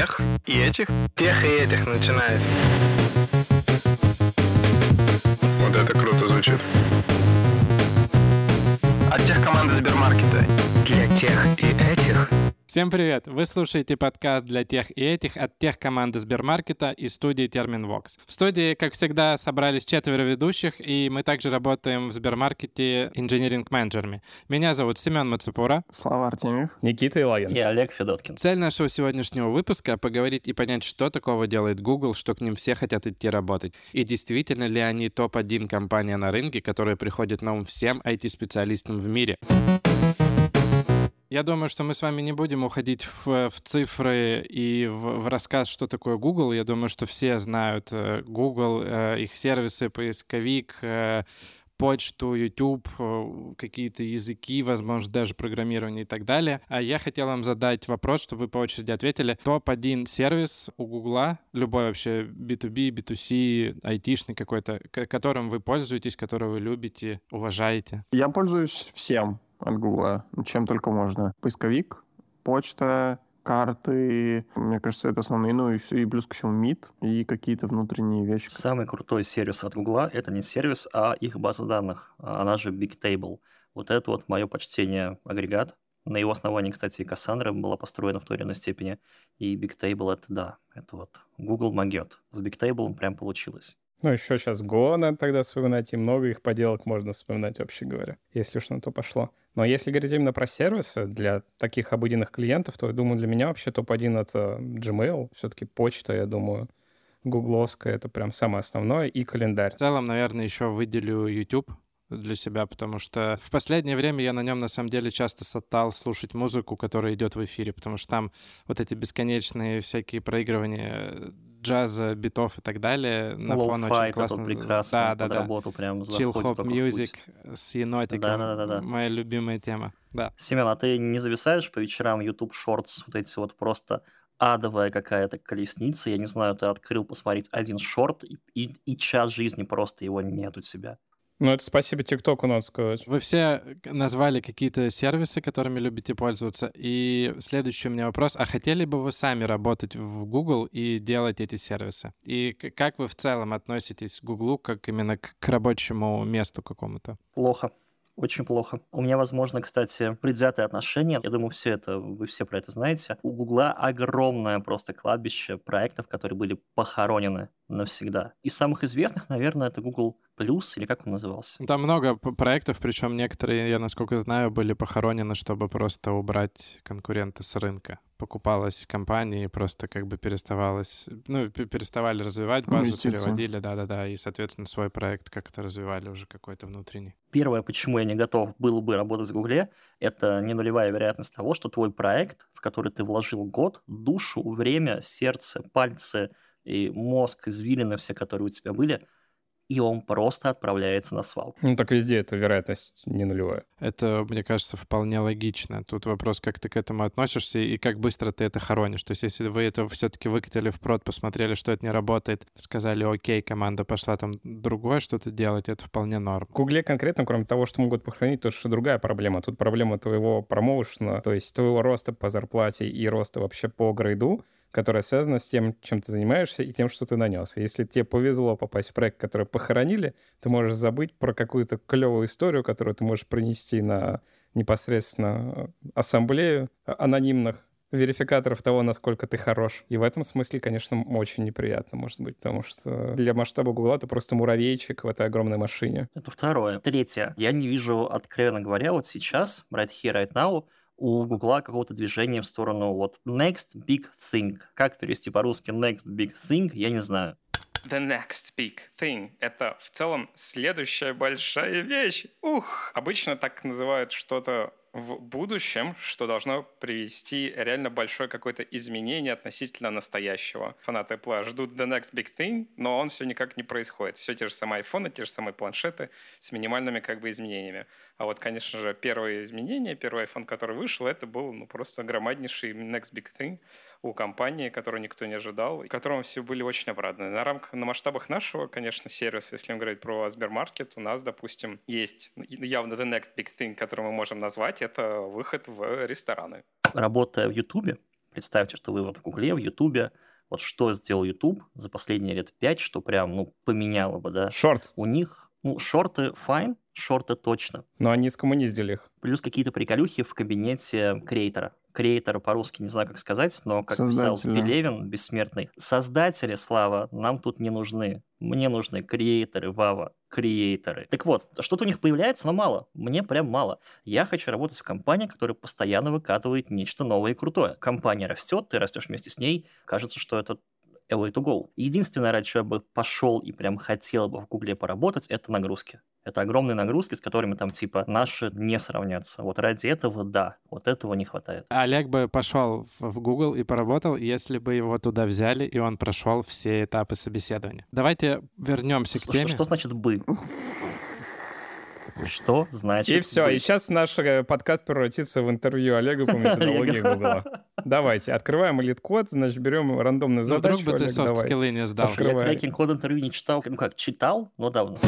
тех и этих? Тех и этих начинается. Вот это круто звучит. От тех команды Сбермаркета. Для тех и. Всем привет! Вы слушаете подкаст для тех и этих от тех команды Сбермаркета и студии Терминвокс. В студии, как всегда, собрались четверо ведущих, и мы также работаем в Сбермаркете инженеринг-менеджерами. Меня зовут Семен Мацепура. Слава Артемьев. Никита Илагин. И Олег Федоткин. Цель нашего сегодняшнего выпуска — поговорить и понять, что такого делает Google, что к ним все хотят идти работать. И действительно ли они топ-1 компания на рынке, которая приходит на ум всем IT-специалистам в мире. Я думаю, что мы с вами не будем уходить в, в цифры и в, в рассказ, что такое Google. Я думаю, что все знают э, Google, э, их сервисы, поисковик, э, почту, YouTube, какие-то языки, возможно, даже программирование и так далее. А я хотел вам задать вопрос, чтобы вы по очереди ответили. Топ-1 сервис у Гугла, любой вообще B2B, B2C, айтишный какой-то, которым вы пользуетесь, который вы любите, уважаете? Я пользуюсь всем от Гугла, чем только можно. Поисковик, почта, карты. Мне кажется, это основные. Ну и, и плюс ко всему МИД и какие-то внутренние вещи. Самый крутой сервис от Гугла — это не сервис, а их база данных. Она же Bigtable. Вот это вот мое почтение агрегат. На его основании, кстати, и Cassandra была построена в той или иной степени. И Bigtable — это да, это вот Google могет. С Bigtable прям получилось. Ну, еще сейчас Go надо тогда вспоминать, и много их поделок можно вспоминать, вообще говоря, если уж на то пошло. Но если говорить именно про сервисы для таких обыденных клиентов, то я думаю, для меня вообще топ-1 — это Gmail, все-таки почта, я думаю, гугловская — это прям самое основное, и календарь. В целом, наверное, еще выделю YouTube, для себя, потому что в последнее время я на нем на самом деле часто стал слушать музыку, которая идет в эфире, потому что там вот эти бесконечные всякие проигрывания джаза, битов и так далее на фон очень классно. прекрасно да, да, да. работу прям Chill Hop Music с енотиком. Да, да, да, да. Моя любимая тема. Да. Семен, а ты не зависаешь по вечерам YouTube Shorts, вот эти вот просто адовая какая-то колесница, я не знаю, ты открыл посмотреть один шорт, и, и, и час жизни просто его нет у тебя. Ну, это спасибо ТикТоку, надо сказать. Вы все назвали какие-то сервисы, которыми любите пользоваться. И следующий у меня вопрос. А хотели бы вы сами работать в Google и делать эти сервисы? И как вы в целом относитесь к Google как именно к, к рабочему месту какому-то? Плохо. Очень плохо. У меня, возможно, кстати, предвзятые отношения. Я думаю, все это, вы все про это знаете. У Гугла огромное просто кладбище проектов, которые были похоронены навсегда. Из самых известных, наверное, это Google Plus, или как он назывался? Там много проектов, причем некоторые, я насколько знаю, были похоронены, чтобы просто убрать конкурента с рынка. Покупалась компания и просто как бы переставалась, ну, переставали развивать базу, переводили, да-да-да, и, соответственно, свой проект как-то развивали уже какой-то внутренний. Первое, почему я не готов был бы работать в Гугле, это не нулевая вероятность того, что твой проект, в который ты вложил год, душу, время, сердце, пальцы, и мозг, извилины все, которые у тебя были, и он просто отправляется на свалку. Ну, так везде эта вероятность не нулевая. Это, мне кажется, вполне логично. Тут вопрос, как ты к этому относишься и как быстро ты это хоронишь. То есть, если вы это все-таки выкатили в прод, посмотрели, что это не работает, сказали, окей, команда пошла там другое что-то делать, это вполне норм. В Гугле конкретно, кроме того, что могут похоронить, тут что другая проблема. Тут проблема твоего промоушена, то есть твоего роста по зарплате и роста вообще по грейду, которая связана с тем, чем ты занимаешься и тем, что ты нанес. Если тебе повезло попасть в проект, который похоронили, ты можешь забыть про какую-то клевую историю, которую ты можешь принести на непосредственно ассамблею анонимных верификаторов того, насколько ты хорош. И в этом смысле, конечно, очень неприятно, может быть, потому что для масштаба Гугла ты просто муравейчик в этой огромной машине. Это второе. Третье. Я не вижу, откровенно говоря, вот сейчас, right here, right now, у Гугла какого-то движения в сторону вот next big thing. Как перевести по-русски next big thing, я не знаю. The next big thing — это в целом следующая большая вещь. Ух! Обычно так называют что-то в будущем, что должно привести реально большое какое-то изменение относительно настоящего. Фанаты Apple ждут the next big thing, но он все никак не происходит. Все те же самые айфоны, те же самые планшеты с минимальными как бы изменениями. А вот, конечно же, первые изменения, первый iPhone, который вышел, это был ну, просто громаднейший next big thing у компании, которую никто не ожидал, и которому все были очень обрадованы. На рамках, на масштабах нашего, конечно, сервиса, если мы говорить про Сбермаркет, у нас, допустим, есть явно the next big thing, который мы можем назвать, это выход в рестораны. Работая в Ютубе, Представьте, что вы вот в Гугле, в Ютубе, вот что сделал YouTube за последние лет пять, что прям, ну, поменяло бы, да? Шортс. У них, ну, шорты fine, шорты точно. Но они скоммуниздили их. Плюс какие-то приколюхи в кабинете креатора. Креатор по-русски не знаю, как сказать, но, как писал. Пелевин, бессмертный, создатели, Слава, нам тут не нужны. Мне нужны креаторы, Вава, креаторы. Так вот, что-то у них появляется, но мало. Мне прям мало. Я хочу работать в компании, которая постоянно выкатывает нечто новое и крутое. Компания растет, ты растешь вместе с ней. Кажется, что это a way to go. Единственное, ради чего я бы пошел и прям хотел бы в Гугле поработать, это нагрузки. Это огромные нагрузки, с которыми там типа наши не сравнятся. Вот ради этого, да, вот этого не хватает. Олег бы пошел в Google и поработал, если бы его туда взяли, и он прошел все этапы собеседования. Давайте вернемся к Что, теме. что значит «бы»? Что значит И все, и сейчас наш э, подкаст превратится в интервью Олега по методологии Гугла. Давайте, открываем элит-код, значит, берем рандомную Ну, вдруг задачу. бы ты софт-скиллы не сдал. Я трекинг код интервью не читал. Ну как, читал, но давно.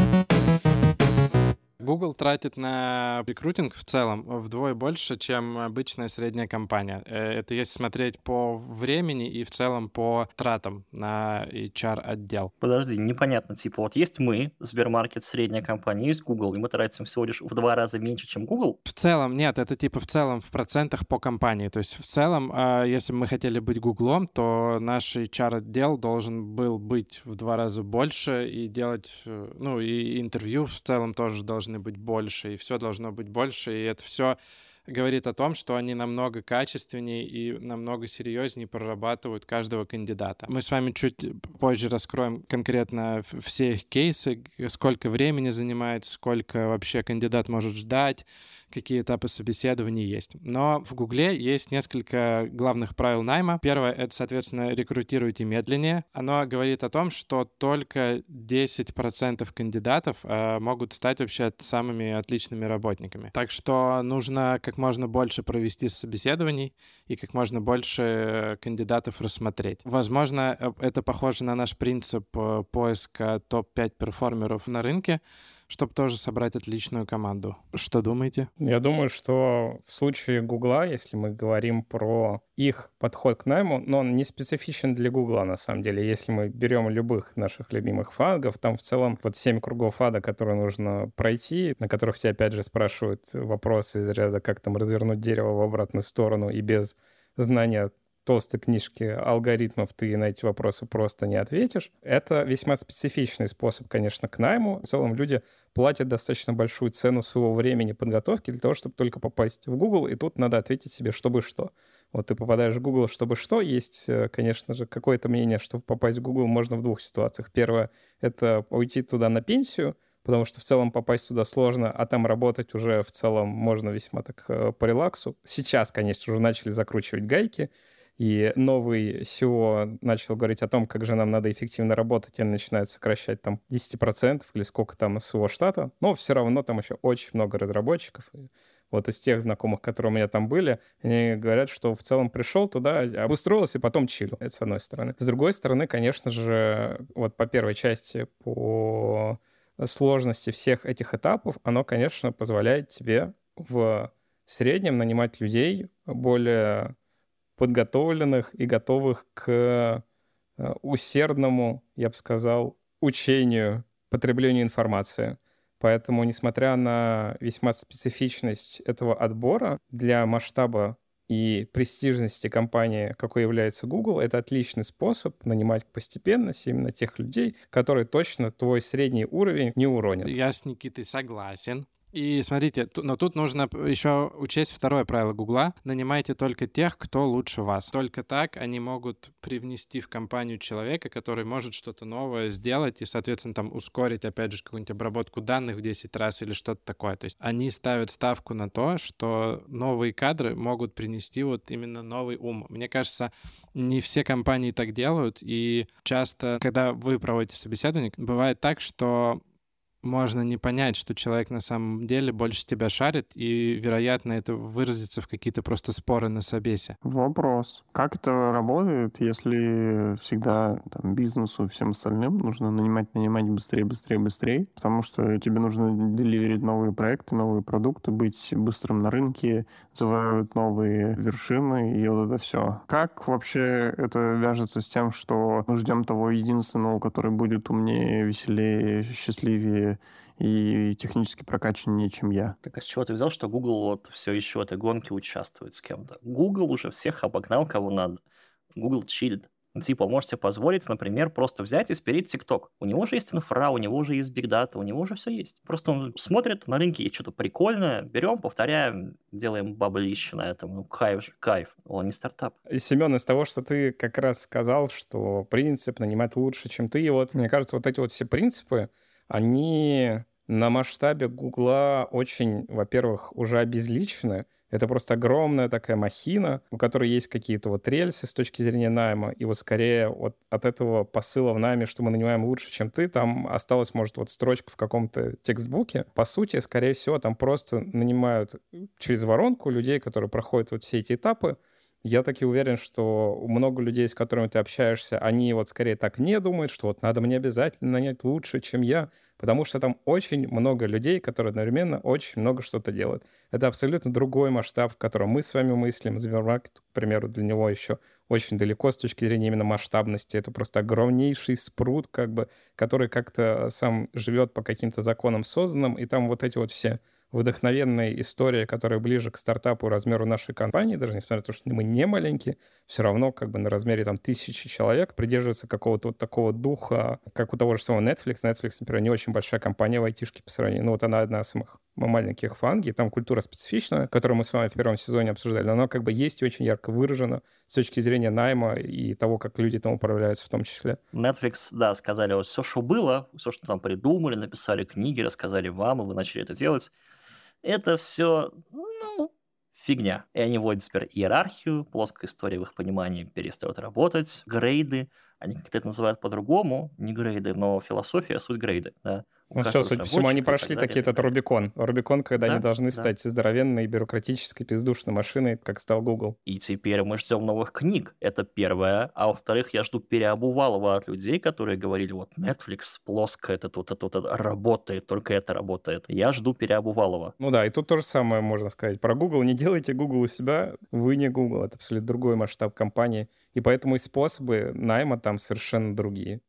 Google тратит на рекрутинг в целом вдвое больше, чем обычная средняя компания. Э, Это если смотреть по времени и в целом по тратам на HR-отдел. Подожди, непонятно. Типа вот есть мы, Сбермаркет, средняя компания, есть Google, и мы тратим всего лишь в два раза меньше, чем Google. В целом, нет, это типа в целом в процентах по компании. То есть в целом, э, если бы мы хотели быть Гуглом, то наш HR-отдел должен был быть в два раза больше и делать, э, ну и интервью в целом тоже должны быть больше, и все должно быть больше, и это все говорит о том, что они намного качественнее и намного серьезнее прорабатывают каждого кандидата. Мы с вами чуть позже раскроем конкретно все их кейсы, сколько времени занимает, сколько вообще кандидат может ждать, какие этапы собеседования есть. Но в Гугле есть несколько главных правил найма. Первое — это, соответственно, рекрутируйте медленнее. Оно говорит о том, что только 10% кандидатов э, могут стать вообще самыми отличными работниками. Так что нужно как можно больше провести собеседований и как можно больше кандидатов рассмотреть. Возможно, э, это похоже на наш принцип э, поиска топ-5 перформеров на рынке, чтобы тоже собрать отличную команду. Что думаете? Я думаю, что в случае Гугла, если мы говорим про их подход к найму, но он не специфичен для Гугла, на самом деле. Если мы берем любых наших любимых фангов, там в целом вот семь кругов ада, которые нужно пройти, на которых тебя опять же спрашивают вопросы из ряда, как там развернуть дерево в обратную сторону и без знания толстой книжки алгоритмов ты на эти вопросы просто не ответишь. Это весьма специфичный способ, конечно, к найму. В целом люди платят достаточно большую цену своего времени подготовки для того, чтобы только попасть в Google, и тут надо ответить себе, чтобы что. Вот ты попадаешь в Google, чтобы что. Есть, э, конечно же, какое-то мнение, что попасть в Google можно в двух ситуациях. Первое — это уйти туда на пенсию, потому что в целом попасть туда сложно, а там работать уже в целом можно весьма так э, по релаксу. Сейчас, конечно, уже начали закручивать гайки, и новый SEO начал говорить о том, как же нам надо эффективно работать, и начинают сокращать там 10% или сколько там своего штата. Но все равно там еще очень много разработчиков. Вот из тех знакомых, которые у меня там были, они говорят, что в целом пришел туда, обустроился и потом чилил. Это с одной стороны. С другой стороны, конечно же, вот по первой части, по сложности всех этих этапов, оно, конечно, позволяет тебе в среднем нанимать людей более подготовленных и готовых к э, усердному, я бы сказал, учению, потреблению информации. Поэтому, несмотря на весьма специфичность этого отбора, для масштаба и престижности компании, какой является Google, это отличный способ нанимать постепенно именно тех людей, которые точно твой средний уровень не уронят. Я с Никитой согласен. И смотрите, но тут нужно еще учесть второе правило Гугла. Нанимайте только тех, кто лучше вас. Только так они могут привнести в компанию человека, который может что-то новое сделать и, соответственно, там ускорить, опять же, какую-нибудь обработку данных в 10 раз или что-то такое. То есть они ставят ставку на то, что новые кадры могут принести вот именно новый ум. Мне кажется, не все компании так делают, и часто, когда вы проводите собеседование, бывает так, что можно не понять, что человек на самом деле больше тебя шарит, и, вероятно, это выразится в какие-то просто споры на собесе. Вопрос. Как это работает, если всегда там, бизнесу и всем остальным нужно нанимать, нанимать быстрее, быстрее, быстрее, потому что тебе нужно деливерить новые проекты, новые продукты, быть быстрым на рынке, завоевывать новые вершины и вот это все. Как вообще это вяжется с тем, что мы ждем того единственного, который будет умнее, веселее, счастливее и технически прокачаннее, чем я. Так а с чего ты взял, что Google вот все еще в этой гонке участвует с кем-то? Google уже всех обогнал, кого надо. Google чилит. Ну, типа, можете позволить, например, просто взять и спереть TikTok. У него же есть инфра, у него же есть бигдата, у него же все есть. Просто он смотрит, на рынке есть что-то прикольное, берем, повторяем, делаем баблище на этом. Ну, кайф же, кайф. Он не стартап. Семен, из того, что ты как раз сказал, что принцип нанимать лучше, чем ты, и вот, мне кажется, вот эти вот все принципы, они на масштабе Гугла очень, во-первых, уже обезличены. Это просто огромная такая махина, у которой есть какие-то вот рельсы с точки зрения найма. И вот скорее вот от этого посыла в найме, что мы нанимаем лучше, чем ты, там осталась, может, вот строчка в каком-то текстбуке. По сути, скорее всего, там просто нанимают через воронку людей, которые проходят вот все эти этапы, я таки уверен, что много людей, с которыми ты общаешься, они вот скорее так не думают, что вот надо мне обязательно нанять лучше, чем я, потому что там очень много людей, которые одновременно очень много что-то делают. Это абсолютно другой масштаб, в котором мы с вами мыслим. Сбермаркет, к примеру, для него еще очень далеко с точки зрения именно масштабности. Это просто огромнейший спрут, как бы, который как-то сам живет по каким-то законам созданным, и там вот эти вот все вдохновенная история, которая ближе к стартапу размеру нашей компании, даже несмотря на то, что мы не маленькие, все равно как бы на размере там тысячи человек придерживается какого-то вот такого духа, как у того же самого Netflix. Netflix, например, не очень большая компания в айтишке по сравнению, ну вот она одна из самых маленьких в там культура специфичная, которую мы с вами в первом сезоне обсуждали, но она как бы есть и очень ярко выражена с точки зрения найма и того, как люди там управляются в том числе. Netflix, да, сказали вот все, что было, все, что там придумали, написали книги, рассказали вам, и вы начали это делать, это все, ну, фигня. И они вводят теперь иерархию, плоская история в их понимании перестает работать, грейды, они как-то это называют по-другому, не грейды, но философия, суть грейды, да. Ну все, судя по всему, они прошли таки этот Рубикон. Рубикон, когда да? они должны да. стать здоровенной, бюрократической, пиздушной машиной, как стал Google. И теперь мы ждем новых книг. Это первое. А во-вторых, я жду переобувалова от людей, которые говорили, вот Netflix плоско, это тут, это тут работает, только это работает. Я жду переобувалова. Ну да, и тут то же самое можно сказать. Про Google не делайте Google у себя, вы не Google. Это абсолютно другой масштаб компании. И поэтому и способы найма там совершенно другие.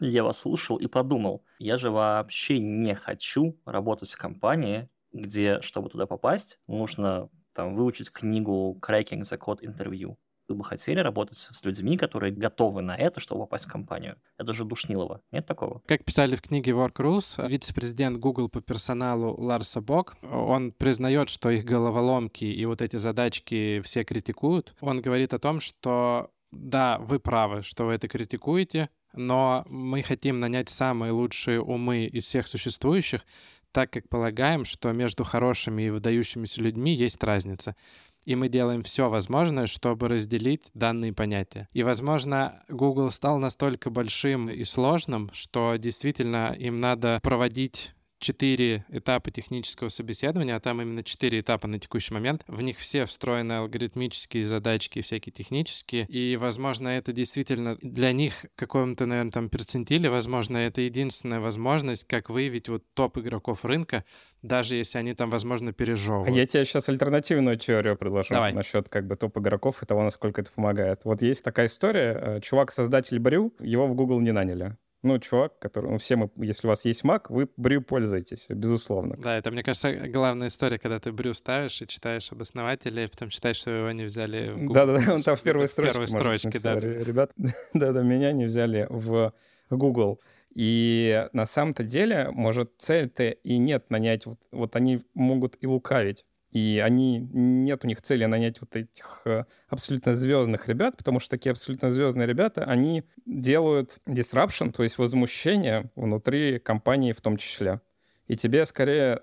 Я вас слушал и подумал, я же вообще не хочу работать в компании, где, чтобы туда попасть, нужно там выучить книгу «Cracking the Code Interview». Вы бы хотели работать с людьми, которые готовы на это, чтобы попасть в компанию. Это же душнилово. Нет такого? Как писали в книге Work Rules, вице-президент Google по персоналу Ларса Бок, он признает, что их головоломки и вот эти задачки все критикуют. Он говорит о том, что да, вы правы, что вы это критикуете, но мы хотим нанять самые лучшие умы из всех существующих, так как полагаем, что между хорошими и выдающимися людьми есть разница. И мы делаем все возможное, чтобы разделить данные понятия. И, возможно, Google стал настолько большим и сложным, что действительно им надо проводить четыре этапа технического собеседования, а там именно четыре этапа на текущий момент. В них все встроены алгоритмические задачки, всякие технические. И, возможно, это действительно для них в каком-то, наверное, там перцентиле, возможно, это единственная возможность, как выявить вот топ игроков рынка, даже если они там, возможно, пережевывают. Я тебе сейчас альтернативную теорию предложу Давай. насчет как бы топ игроков и того, насколько это помогает. Вот есть такая история. Э, чувак-создатель Брю, его в Google не наняли ну, чувак, который, ну, все мы, если у вас есть Mac, вы брю пользуетесь, безусловно. Да, это, мне кажется, главная история, когда ты брю ставишь и читаешь об основателе, и потом читаешь, что его не взяли в Google. Да-да-да, он там в первой строчке. Первой строчке, да. Ребят, да-да, меня не взяли в Google. И на самом-то деле, может, цель-то и нет нанять, вот, вот они могут и лукавить. И они, нет у них цели нанять вот этих э, абсолютно звездных ребят, потому что такие абсолютно звездные ребята, они делают disruption, то есть возмущение внутри компании в том числе. И тебе скорее,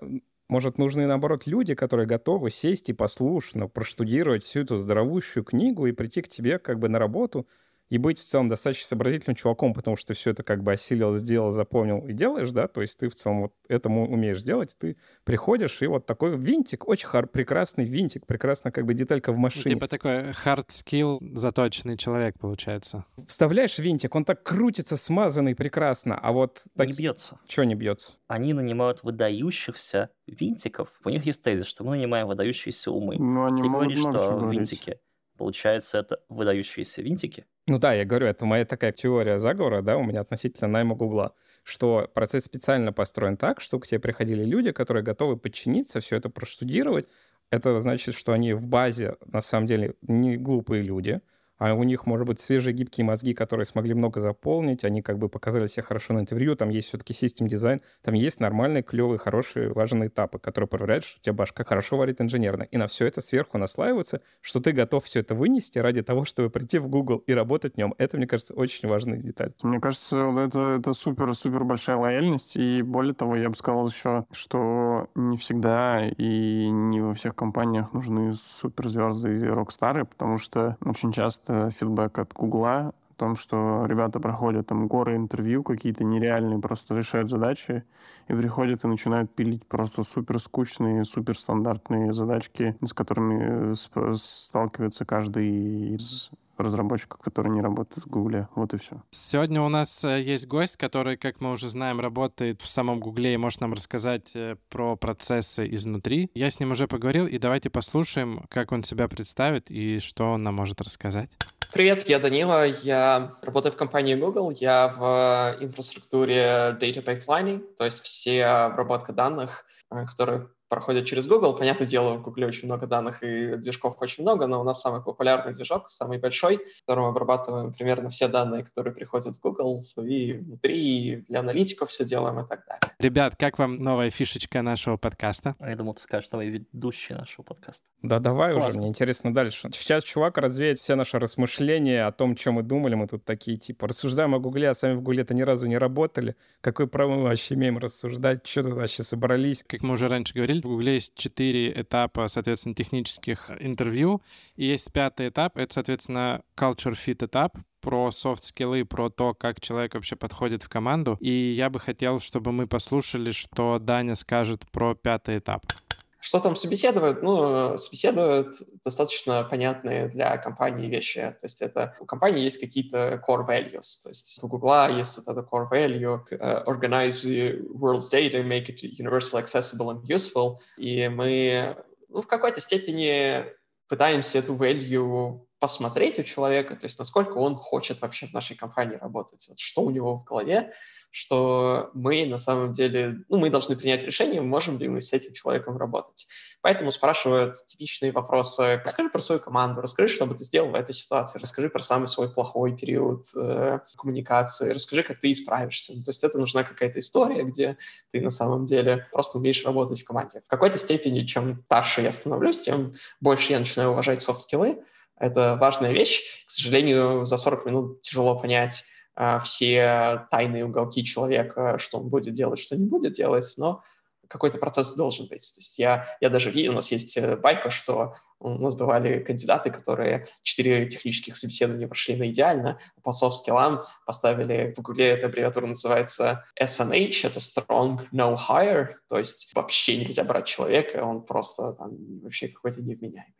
может, нужны, наоборот, люди, которые готовы сесть и послушно проштудировать всю эту здоровущую книгу и прийти к тебе как бы на работу и быть в целом достаточно сообразительным чуваком, потому что ты все это как бы осилил, сделал, запомнил и делаешь, да, то есть ты в целом вот этому умеешь делать, ты приходишь, и вот такой винтик, очень хар- прекрасный винтик, прекрасная как бы деталька в машине. Ну, типа такой hard skill заточенный человек, получается. Вставляешь винтик, он так крутится, смазанный прекрасно, а вот... Так... Не бьется. Что не бьется? Они нанимают выдающихся винтиков. У них есть тезис, что мы нанимаем выдающиеся умы. Ну, они Ты могут говоришь, что чего говорить. винтики, получается, это выдающиеся винтики. Ну да, я говорю, это моя такая теория заговора, да, у меня относительно найма Гугла, что процесс специально построен так, что к тебе приходили люди, которые готовы подчиниться, все это проштудировать. Это значит, что они в базе, на самом деле, не глупые люди, а у них, может быть, свежие гибкие мозги, которые смогли много заполнить, они как бы показали себя хорошо на интервью, там есть все-таки систем дизайн, там есть нормальные, клевые, хорошие, важные этапы, которые проверяют, что у тебя башка хорошо варит инженерно. И на все это сверху наслаивается, что ты готов все это вынести ради того, чтобы прийти в Google и работать в нем. Это, мне кажется, очень важная деталь. Мне кажется, это, это супер-супер большая лояльность, и более того, я бы сказал еще, что не всегда и не во всех компаниях нужны суперзвезды и рок-стары, потому что очень часто фидбэк от Гугла о том, что ребята проходят там горы интервью какие-то нереальные, просто решают задачи, и приходят и начинают пилить просто супер скучные, супер стандартные задачки, с которыми э, сталкивается каждый из разработчиков, которые не работают в Гугле. Вот и все. Сегодня у нас э, есть гость, который, как мы уже знаем, работает в самом Гугле и может нам рассказать э, про процессы изнутри. Я с ним уже поговорил, и давайте послушаем, как он себя представит и что он нам может рассказать. Привет, я Данила, я работаю в компании Google, я в инфраструктуре Data Pipelining, то есть все обработка данных, э, которые проходят через Google. Понятное дело, в Google очень много данных и движков очень много, но у нас самый популярный движок, самый большой, в котором обрабатываем примерно все данные, которые приходят в Google, и внутри, и для аналитиков все делаем и так далее. Ребят, как вам новая фишечка нашего подкаста? А я думал, ты скажешь, давай ведущий нашего подкаста. Да давай уже, Классно. мне интересно дальше. Сейчас чувак развеет все наши рассмышления о том, чем мы думали. Мы тут такие, типа, рассуждаем о Гугле, а сами в Гугле-то ни разу не работали. Какой право мы вообще имеем рассуждать? Что тут вообще собрались? Как мы уже раньше говорили, в Гугле есть четыре этапа, соответственно, технических интервью. И есть пятый этап, это, соответственно, culture fit этап, про софт-скиллы, про то, как человек вообще подходит в команду. И я бы хотел, чтобы мы послушали, что Даня скажет про пятый этап. Что там собеседуют? Ну, собеседуют достаточно понятные для компании вещи. То есть это у компании есть какие-то core values. То есть у Гугла есть вот это core value uh, organize the world's data, make it universally accessible and useful. И мы ну, в какой-то степени пытаемся эту value посмотреть у человека, то есть насколько он хочет вообще в нашей компании работать, вот что у него в голове, что мы на самом деле, ну, мы должны принять решение, можем ли мы с этим человеком работать. Поэтому спрашивают типичные вопросы. Расскажи про свою команду, расскажи, что бы ты сделал в этой ситуации, расскажи про самый свой плохой период э, коммуникации, расскажи, как ты исправишься. Ну, то есть это нужна какая-то история, где ты на самом деле просто умеешь работать в команде. В какой-то степени, чем старше я становлюсь, тем больше я начинаю уважать софт-скиллы. Это важная вещь. К сожалению, за 40 минут тяжело понять, а, все тайные уголки человека, что он будет делать, что не будет делать, но какой-то процесс должен быть. То есть я, я даже видел, у нас есть э, байка, что у нас бывали кандидаты, которые четыре технических собеседования прошли на идеально, по софт-скиллам поставили, в Гугле эта аббревиатура называется SNH, это Strong No Hire, то есть вообще нельзя брать человека, он просто там вообще какой-то невменяемый.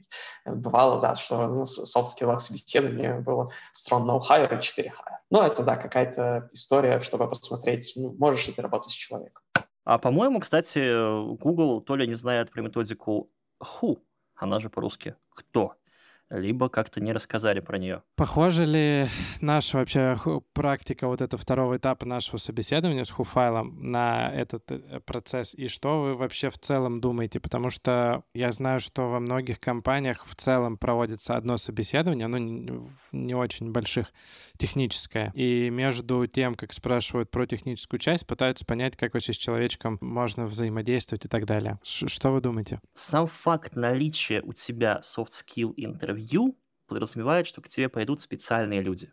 Бывало, да, что на софт-скиллах собеседования было Strong No Hire и 4 Hire. Но это, да, какая-то история, чтобы посмотреть, ну, можешь ли ты работать с человеком. А по-моему, кстати, Google то ли не знает про методику who, она же по-русски кто, либо как-то не рассказали про нее. Похоже ли наша вообще практика вот этого второго этапа нашего собеседования с хуфайлом на этот э, процесс? И что вы вообще в целом думаете? Потому что я знаю, что во многих компаниях в целом проводится одно собеседование, оно не очень больших, техническое. И между тем, как спрашивают про техническую часть, пытаются понять, как вообще с человечком можно взаимодействовать и так далее. Ш- Что вы думаете? Сам факт наличия у тебя soft skill интервью подразумевает, что к тебе пойдут специальные люди.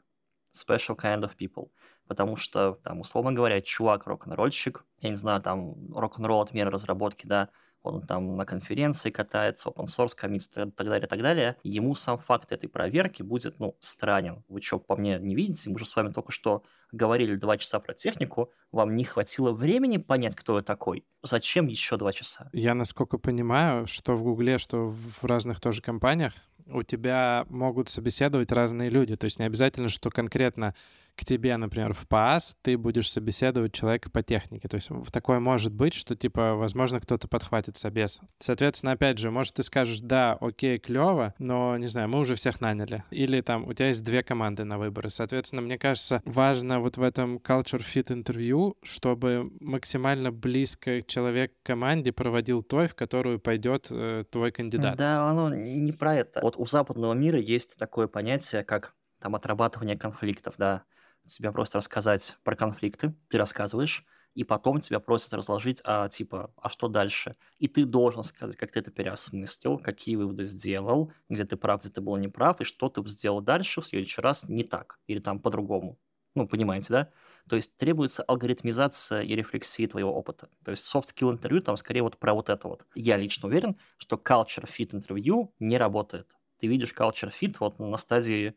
Special kind of people. Потому что, там, условно говоря, чувак рок-н-ролльщик, я не знаю, там, рок-н-ролл от меры разработки, да, он там на конференции катается, open source коммитится и так далее, и так далее, ему сам факт этой проверки будет, ну, странен. Вы что, по мне не видите? Мы же с вами только что говорили два часа про технику, вам не хватило времени понять, кто я такой? Зачем еще два часа? Я, насколько понимаю, что в Гугле, что в разных тоже компаниях, у тебя могут собеседовать разные люди. То есть не обязательно, что конкретно к тебе, например, в ПАС, ты будешь собеседовать человека по технике. То есть такое может быть, что, типа, возможно, кто-то подхватит собес. Соответственно, опять же, может, ты скажешь, да, окей, клево, но, не знаю, мы уже всех наняли. Или там у тебя есть две команды на выборы. Соответственно, мне кажется, важно вот в этом culture fit интервью, чтобы максимально близко человек к команде проводил той, в которую пойдет э, твой кандидат. Да, оно не про это. Вот у западного мира есть такое понятие, как там отрабатывание конфликтов, да тебе просто рассказать про конфликты, ты рассказываешь, и потом тебя просят разложить, а типа, а что дальше? И ты должен сказать, как ты это переосмыслил, какие выводы сделал, где ты прав, где ты был неправ, и что ты сделал дальше в следующий раз не так, или там по-другому. Ну, понимаете, да? То есть требуется алгоритмизация и рефлексия твоего опыта. То есть soft skill интервью там скорее вот про вот это вот. Я лично уверен, что culture fit интервью не работает. Ты видишь culture fit вот на стадии,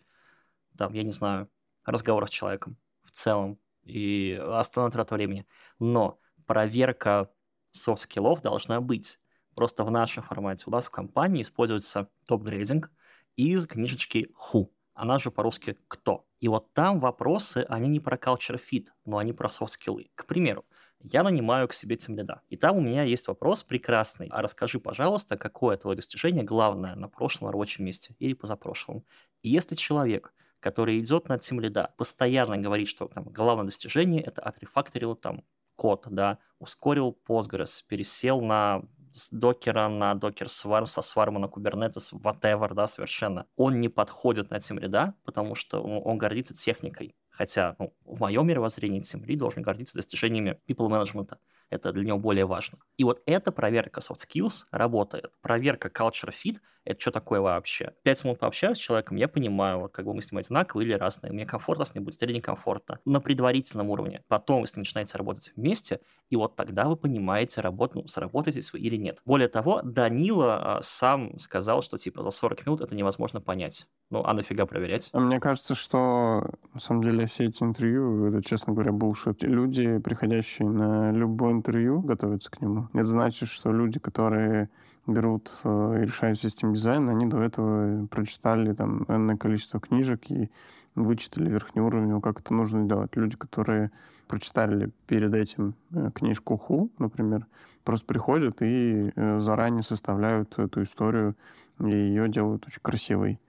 там, я не знаю, разговора с человеком в целом и основная трата времени. Но проверка софт-скиллов должна быть. Просто в нашем формате у нас в компании используется topgrading из книжечки Who. Она же по-русски «Кто?». И вот там вопросы, они не про culture fit, но они про софт-скиллы. К примеру, я нанимаю к себе тимлида. И там у меня есть вопрос прекрасный. А расскажи, пожалуйста, какое твое достижение главное на прошлом рабочем месте или позапрошлом. И если человек который идет над тем лида, постоянно говорит, что там главное достижение это отрефакторил там код, да, ускорил Postgres, пересел на с докера на докер сварм, со сварма на Kubernetes, whatever, да, совершенно. Он не подходит на тем лида, потому что он, он гордится техникой. Хотя ну, в моем мировоззрении Team Lead должен гордиться достижениями people management. Это для него более важно. И вот эта проверка soft skills работает. Проверка culture fit — это что такое вообще? Пять минут пообщаюсь с человеком, я понимаю, вот как бы мы с ним одинаковые или разные. Мне комфортно с ним будет или некомфортно. На предварительном уровне. Потом, если начинаете работать вместе, и вот тогда вы понимаете, работ, ну, сработаетесь вы или нет. Более того, Данила а, сам сказал, что типа за 40 минут это невозможно понять. Ну, а нафига проверять? А мне кажется, что на самом деле все эти интервью, это, честно говоря, булшит. Люди, приходящие на любое интервью, готовятся к нему. Это значит, что люди, которые берут э, и решают систем дизайн, они до этого прочитали там энное количество книжек и вычитали верхний уровень, как это нужно делать. Люди, которые прочитали перед этим э, книжку Ху, например, просто приходят и э, заранее составляют эту историю и ее делают очень красивой.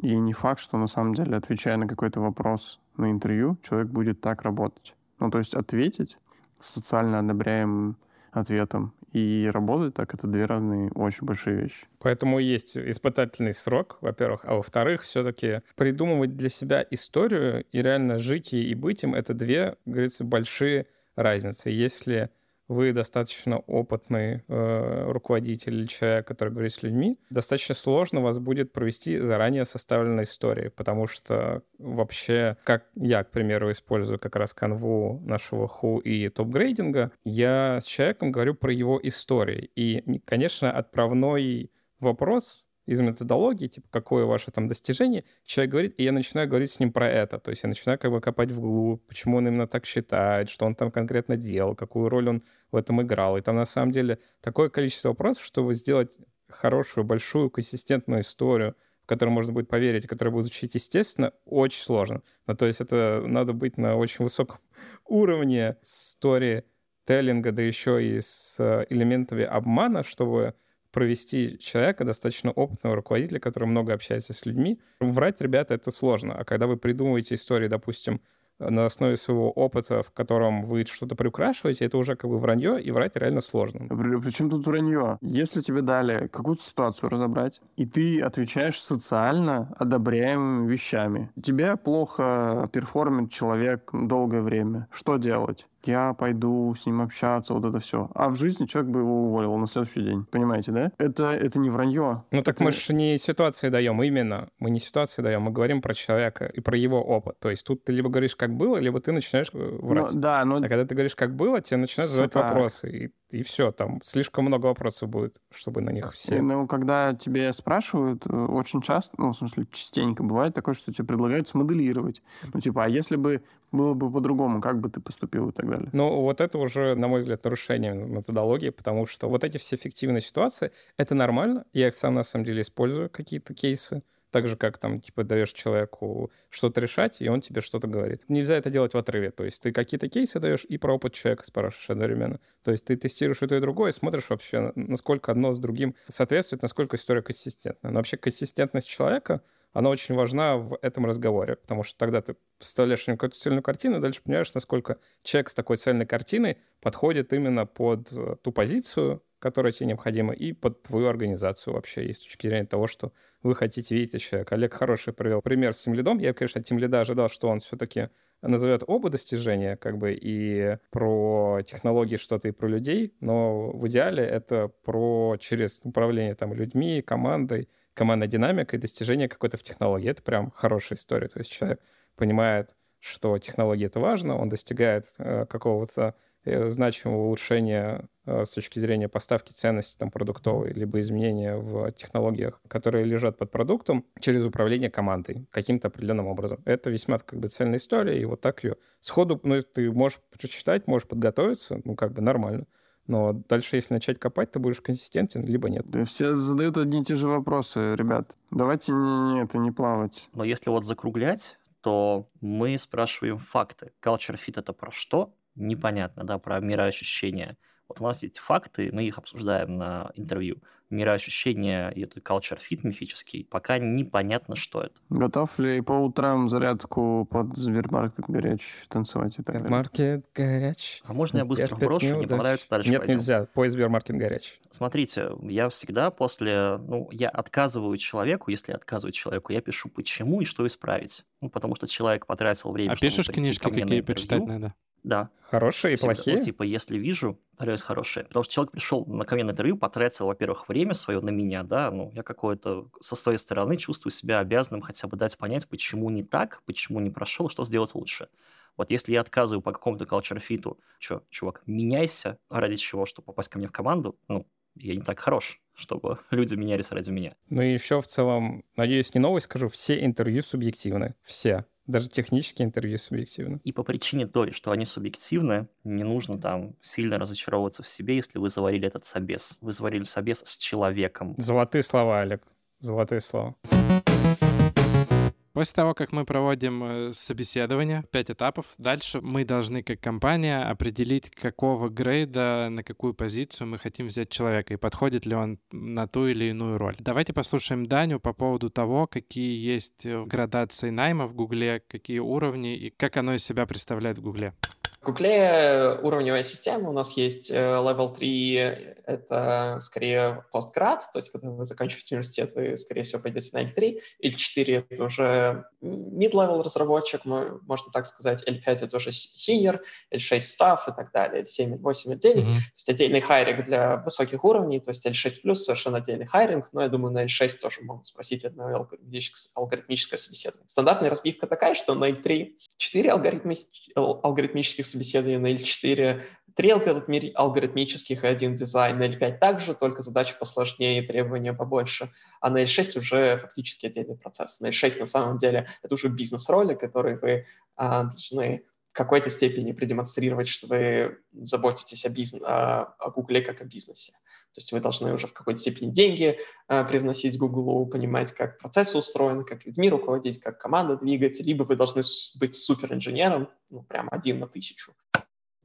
И не факт, что на самом деле, отвечая на какой-то вопрос на интервью, человек будет так работать. Ну, то есть ответить социально одобряемым ответом и работать так — это две разные очень большие вещи. Поэтому есть испытательный срок, во-первых, а во-вторых, все-таки придумывать для себя историю и реально жить ей и быть им — это две, говорится, большие разницы. Если вы достаточно опытный э, руководитель или человек, который говорит с людьми, достаточно сложно вас будет провести заранее составленной истории, потому что вообще, как я, к примеру, использую как раз канву нашего ху и топ-грейдинга, я с человеком говорю про его истории. И, конечно, отправной вопрос из методологии, типа, какое ваше там достижение, человек говорит, и я начинаю говорить с ним про это. То есть я начинаю как бы копать вглубь, почему он именно так считает, что он там конкретно делал, какую роль он в этом играл. И там на самом деле такое количество вопросов, чтобы сделать хорошую, большую, консистентную историю, в которую можно будет поверить, которая будет звучать естественно, очень сложно. Ну, то есть это надо быть на очень высоком уровне истории теллинга, да еще и с э, элементами обмана, чтобы провести человека, достаточно опытного руководителя, который много общается с людьми. Врать, ребята, это сложно. А когда вы придумываете истории, допустим, на основе своего опыта, в котором вы что-то приукрашиваете, это уже как бы вранье, и врать реально сложно. Причем тут вранье? Если тебе дали какую-то ситуацию разобрать, и ты отвечаешь социально одобряемыми вещами, тебе плохо перформит человек долгое время, что делать? Я пойду с ним общаться, вот это все. А в жизни человек бы его уволил на следующий день. Понимаете, да? Это, это не вранье. Ну так это... мы же не ситуации даем, именно. Мы не ситуации даем, мы говорим про человека и про его опыт. То есть тут ты либо говоришь, как было, либо ты начинаешь э, врать. Ну, да, но... А когда ты говоришь, как было, тебе начинают задавать так. вопросы. И и все, там слишком много вопросов будет, чтобы на них все... Ну, когда тебе спрашивают, э, очень часто, ну, в смысле, частенько бывает такое, что тебе предлагают смоделировать. Ну, типа, а если бы было бы по-другому, как бы ты поступил и так далее? Ну, вот это уже, на мой взгляд, нарушение методологии, потому что вот эти все фиктивные ситуации, это нормально, я их сам, на самом деле, использую, какие-то кейсы, так же, как там, типа, даешь человеку что-то решать, и он тебе что-то говорит. Нельзя это делать в отрыве. То есть ты какие-то кейсы даешь и про опыт человека спрашиваешь одновременно. То есть ты тестируешь и то, и другое, и смотришь вообще, насколько одно с другим соответствует, насколько история консистентна. Но вообще консистентность человека, она очень важна в этом разговоре, потому что тогда ты представляешь какую-то цельную картину, и дальше понимаешь, насколько человек с такой цельной картиной подходит именно под э, ту позицию, которая тебе необходима, и под твою организацию вообще, есть с точки зрения того, что вы хотите видеть от человека. Олег хороший привел пример с Тимлидом. Я, конечно, от Тимлида ожидал, что он все-таки назовет оба достижения, как бы и про технологии что-то, и про людей, но в идеале это про через управление там людьми, командой, командной динамикой, достижение какой-то в технологии. Это прям хорошая история. То есть человек понимает, что технология это важно, он достигает э, какого-то Э, значимого улучшения э, с точки зрения поставки ценности там, продуктовой, либо изменения в технологиях, которые лежат под продуктом, через управление командой каким-то определенным образом. Это весьма как бы цельная история, и вот так ее сходу, ну, ты можешь прочитать, можешь подготовиться, ну, как бы нормально. Но дальше, если начать копать, ты будешь консистентен, либо нет. Да все задают одни и те же вопросы, ребят. Давайте не, не, это не плавать. Но если вот закруглять, то мы спрашиваем факты. Culture fit это про что? непонятно, да, про мироощущения. Вот у нас есть факты, мы их обсуждаем на интервью. Мироощущения и это culture fit мифический, пока непонятно, что это. Готов ли по утрам зарядку под Сбермаркет горяч танцевать и так далее? Сбермаркет горяч. А можно я быстро брошу, не понравится, дальше Нет, пойдем. нельзя, по Сбермаркет горяч. Смотрите, я всегда после, ну, я отказываю человеку, если я отказываю человеку, я пишу почему и что исправить. Ну, потому что человек потратил время, А чтобы пишешь книжки, ко мне на какие почитать надо? Да. Хорошие и Всегда. плохие? Ну, типа, если вижу, стараюсь хорошие. Потому что человек пришел на ко мне на интервью, потратил, во-первых, время свое на меня, да, ну, я какое-то со своей стороны чувствую себя обязанным хотя бы дать понять, почему не так, почему не прошел, что сделать лучше. Вот если я отказываю по какому-то culture фиту, что, чувак, меняйся, ради чего, чтобы попасть ко мне в команду, ну, я не так хорош, чтобы люди менялись ради меня. Ну и еще в целом, надеюсь, не новость скажу, все интервью субъективны. Все. Даже технические интервью субъективны. И по причине той, что они субъективны, не нужно там сильно разочаровываться в себе, если вы заварили этот собес. Вы заварили собес с человеком. Золотые слова, Олег. Золотые слова. После того, как мы проводим э, собеседование, пять этапов, дальше мы должны как компания определить, какого грейда, на какую позицию мы хотим взять человека и подходит ли он на ту или иную роль. Давайте послушаем Даню по поводу того, какие есть э, градации найма в Гугле, какие уровни и как оно из себя представляет в Гугле. В Гугле уровневая система, у нас есть э, level 3, это скорее постград, то есть когда вы заканчиваете университет, вы, скорее всего, пойдете на L3, L4 — это уже mid-level разработчик, можно так сказать, L5 — это уже senior, L6 — staff и так далее, L7, L8, L9, mm-hmm. то есть отдельный hiring для высоких уровней, то есть L6 плюс совершенно отдельный hiring, но я думаю, на L6 тоже могут спросить одно алгоритмическое, алгоритмическое собеседование. Стандартная разбивка такая, что на L3 4 алгоритми- алгоритмических собеседования, на L4 три алгоритмических и один дизайн, на L5 также, только задачи посложнее и требования побольше, а на L6 уже фактически отдельный процесс. На L6 на самом деле это уже бизнес-роли, которые вы а, должны в какой-то степени продемонстрировать, что вы заботитесь о, бизнес, о, Гугле как о бизнесе. То есть вы должны уже в какой-то степени деньги э, привносить Google, понимать, как процессы устроены, как людьми руководить, как команда двигать, либо вы должны быть суперинженером, ну, прям один на тысячу.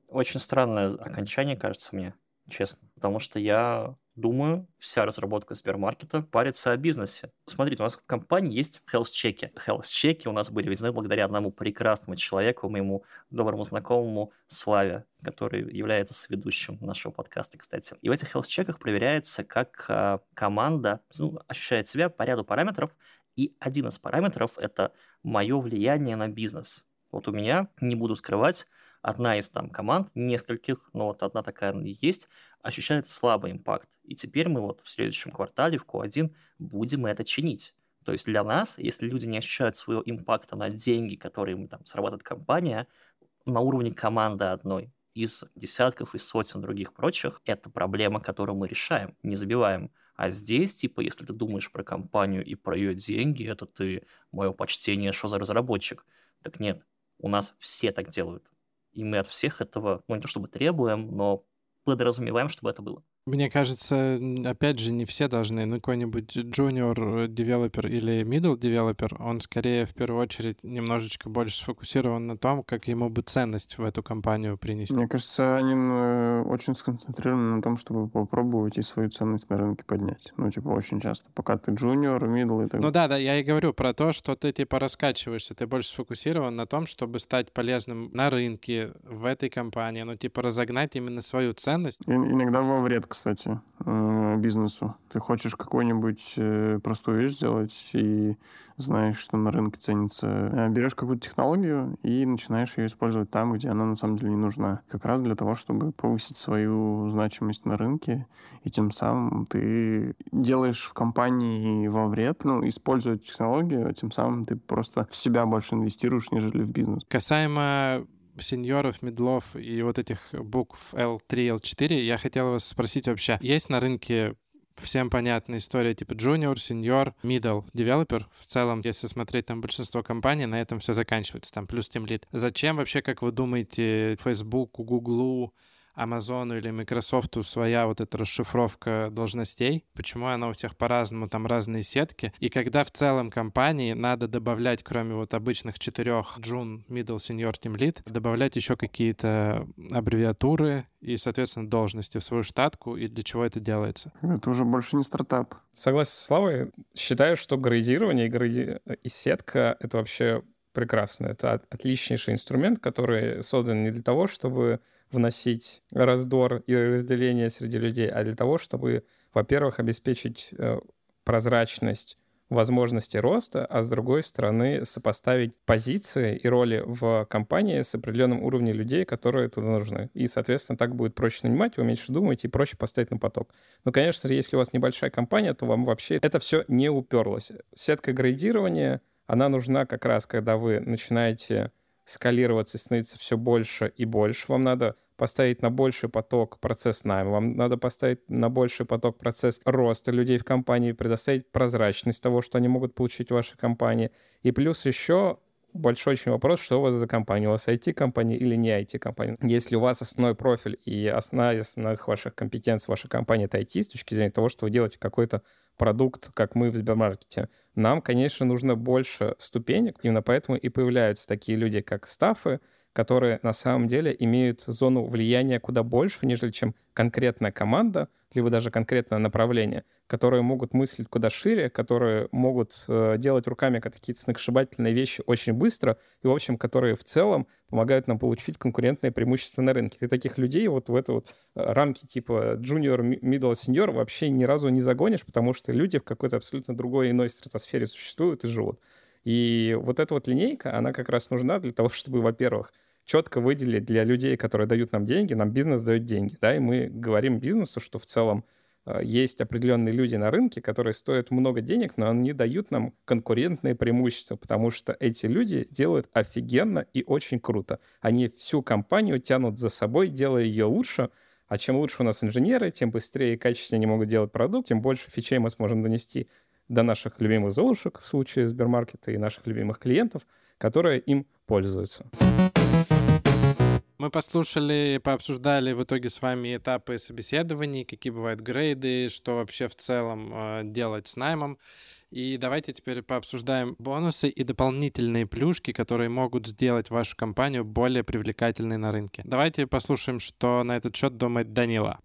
Очень странное окончание, кажется мне, честно. Потому что я думаю, вся разработка Сбермаркета парится о бизнесе. Смотрите, у нас в компании есть health-чеки. Health-чеки у нас были введены благодаря одному прекрасному человеку, моему доброму знакомому Славе, который является соведущим нашего подкаста, кстати. И в этих health-чеках проверяется, как э, команда ну, ощущает себя по ряду параметров, и один из параметров — это мое влияние на бизнес. Вот у меня, не буду скрывать, одна из там команд, нескольких, но вот одна такая есть, ощущает слабый импакт. И теперь мы вот в следующем квартале, в Q1, будем это чинить. То есть для нас, если люди не ощущают своего импакта на деньги, которые им там срабатывает компания, на уровне команды одной, из десятков и сотен других прочих, это проблема, которую мы решаем, не забиваем. А здесь, типа, если ты думаешь про компанию и про ее деньги, это ты, мое почтение, что за разработчик. Так нет, у нас все так делают. И мы от всех этого, ну не то чтобы требуем, но подразумеваем, чтобы это было. Мне кажется, опять же, не все должны. Ну, какой-нибудь junior девелопер или middle девелопер, он скорее в первую очередь немножечко больше сфокусирован на том, как ему бы ценность в эту компанию принести. Мне кажется, они э, очень сконцентрированы на том, чтобы попробовать и свою ценность на рынке поднять. Ну, типа, очень часто. Пока ты junior, middle и так Ну да, да, я и говорю про то, что ты типа раскачиваешься, ты больше сфокусирован на том, чтобы стать полезным на рынке, в этой компании, ну, типа, разогнать именно свою ценность. И, иногда во вред, кстати, э, бизнесу. Ты хочешь какую-нибудь э, простую вещь сделать и знаешь, что на рынке ценится. Э, берешь какую-то технологию и начинаешь ее использовать там, где она на самом деле не нужна. Как раз для того, чтобы повысить свою значимость на рынке, и тем самым ты делаешь в компании во вред, ну, используя технологию, тем самым ты просто в себя больше инвестируешь, нежели в бизнес. Касаемо сеньоров, медлов и вот этих букв L3, L4, я хотел вас спросить вообще, есть на рынке всем понятная история типа junior, senior, middle developer. В целом, если смотреть там большинство компаний, на этом все заканчивается, там плюс тем лид. Зачем вообще, как вы думаете, Facebook, Google, Амазону или Microsoft своя вот эта расшифровка должностей, почему она у всех по-разному, там разные сетки, и когда в целом компании надо добавлять, кроме вот обычных четырех June, Middle, Senior, Team Lead, добавлять еще какие-то аббревиатуры и, соответственно, должности в свою штатку, и для чего это делается? Это уже больше не стартап. Согласен с Славой. Считаю, что градирование и, гради... и сетка — это вообще прекрасно. Это отличнейший инструмент, который создан не для того, чтобы вносить раздор и разделение среди людей, а для того, чтобы, во-первых, обеспечить э, прозрачность возможности роста, а с другой стороны сопоставить позиции и роли в компании с определенным уровнем людей, которые туда нужны. И, соответственно, так будет проще нанимать, вы меньше думаете и проще поставить на поток. Но, конечно, если у вас небольшая компания, то вам вообще это все не уперлось. Сетка градирования, она нужна как раз, когда вы начинаете скалироваться, становиться все больше и больше. Вам надо поставить на больший поток процесс найма, вам надо поставить на больший поток процесс роста людей в компании, предоставить прозрачность того, что они могут получить в вашей компании. И плюс еще большой очень вопрос, что у вас за компания. У вас IT-компания или не IT-компания? Если у вас основной профиль и основа основных ваших компетенций вашей компании — это IT, с точки зрения того, что вы делаете какой-то продукт, как мы в Сбермаркете, нам, конечно, нужно больше ступенек. Именно поэтому и появляются такие люди, как стафы, которые на самом деле имеют зону влияния куда больше, нежели чем конкретная команда, либо даже конкретное направление, которые могут мыслить куда шире, которые могут э, делать руками какие-то сногсшибательные вещи очень быстро, и, в общем, которые в целом помогают нам получить конкурентное преимущество на рынке. Ты таких людей вот в эту вот э, рамки типа junior, middle, senior вообще ни разу не загонишь, потому что люди в какой-то абсолютно другой иной стратосфере существуют и живут. И вот эта вот линейка, она как раз нужна для того, чтобы, во-первых, четко выделить для людей, которые дают нам деньги, нам бизнес дает деньги, да, и мы говорим бизнесу, что в целом э, есть определенные люди на рынке, которые стоят много денег, но они дают нам конкурентные преимущества, потому что эти люди делают офигенно и очень круто. Они всю компанию тянут за собой, делая ее лучше, а чем лучше у нас инженеры, тем быстрее и качественнее они могут делать продукт, тем больше фичей мы сможем донести до наших любимых золушек в случае Сбермаркета и наших любимых клиентов, которые им пользуются. Мы послушали, пообсуждали в итоге с вами этапы собеседований, какие бывают грейды, что вообще в целом э, делать с наймом. И давайте теперь пообсуждаем бонусы и дополнительные плюшки, которые могут сделать вашу компанию более привлекательной на рынке. Давайте послушаем, что на этот счет думает Данила.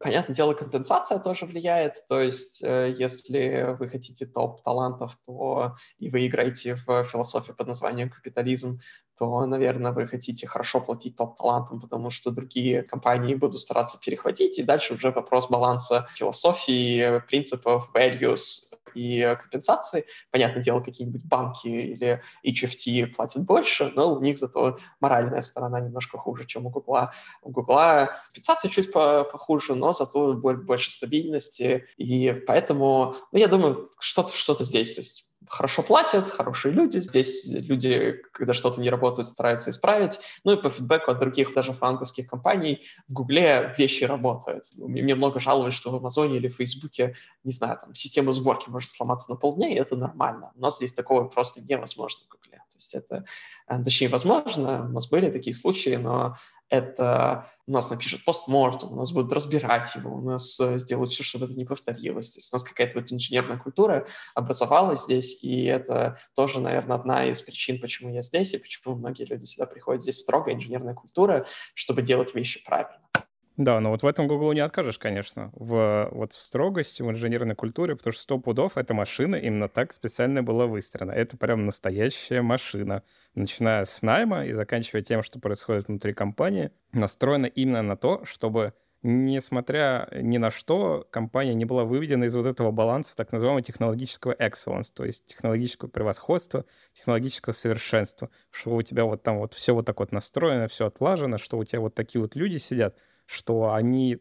Понятное дело, компенсация тоже влияет. То есть, э, если вы хотите топ талантов, то и вы играете в философию под названием капитализм, то, наверное, вы хотите хорошо платить топ-талантам, потому что другие компании будут стараться перехватить, и дальше уже вопрос баланса философии, принципов, values и компенсации. Понятное дело, какие-нибудь банки или HFT платят больше, но у них зато моральная сторона немножко хуже, чем у Гугла. У Гугла компенсация чуть похуже, но зато больше стабильности, и поэтому, ну, я думаю, что-то что здесь, то есть хорошо платят, хорошие люди. Здесь люди, когда что-то не работает, стараются исправить. Ну и по фидбэку от других, даже франковских компаний, в Гугле вещи работают. Мне много жаловались, что в Амазоне или в Фейсбуке, не знаю, там система сборки может сломаться на полдня, и это нормально. У нас здесь такого просто невозможно в Гугле. То есть это, э, точнее, возможно, у нас были такие случаи, но это у нас напишут постмортум, у нас будут разбирать его, у нас э, сделают все, чтобы это не повторилось. То есть у нас какая-то вот инженерная культура образовалась здесь, и это тоже, наверное, одна из причин, почему я здесь, и почему многие люди сюда приходят. Здесь строгая инженерная культура, чтобы делать вещи правильно. Да, но вот в этом Google не откажешь, конечно, в, вот в строгости, в инженерной культуре, потому что сто пудов эта машина именно так специально была выстроена. Это прям настоящая машина, начиная с найма и заканчивая тем, что происходит внутри компании, настроена именно на то, чтобы несмотря ни на что, компания не была выведена из вот этого баланса так называемого технологического excellence, то есть технологического превосходства, технологического совершенства, что у тебя вот там вот все вот так вот настроено, все отлажено, что у тебя вот такие вот люди сидят, что они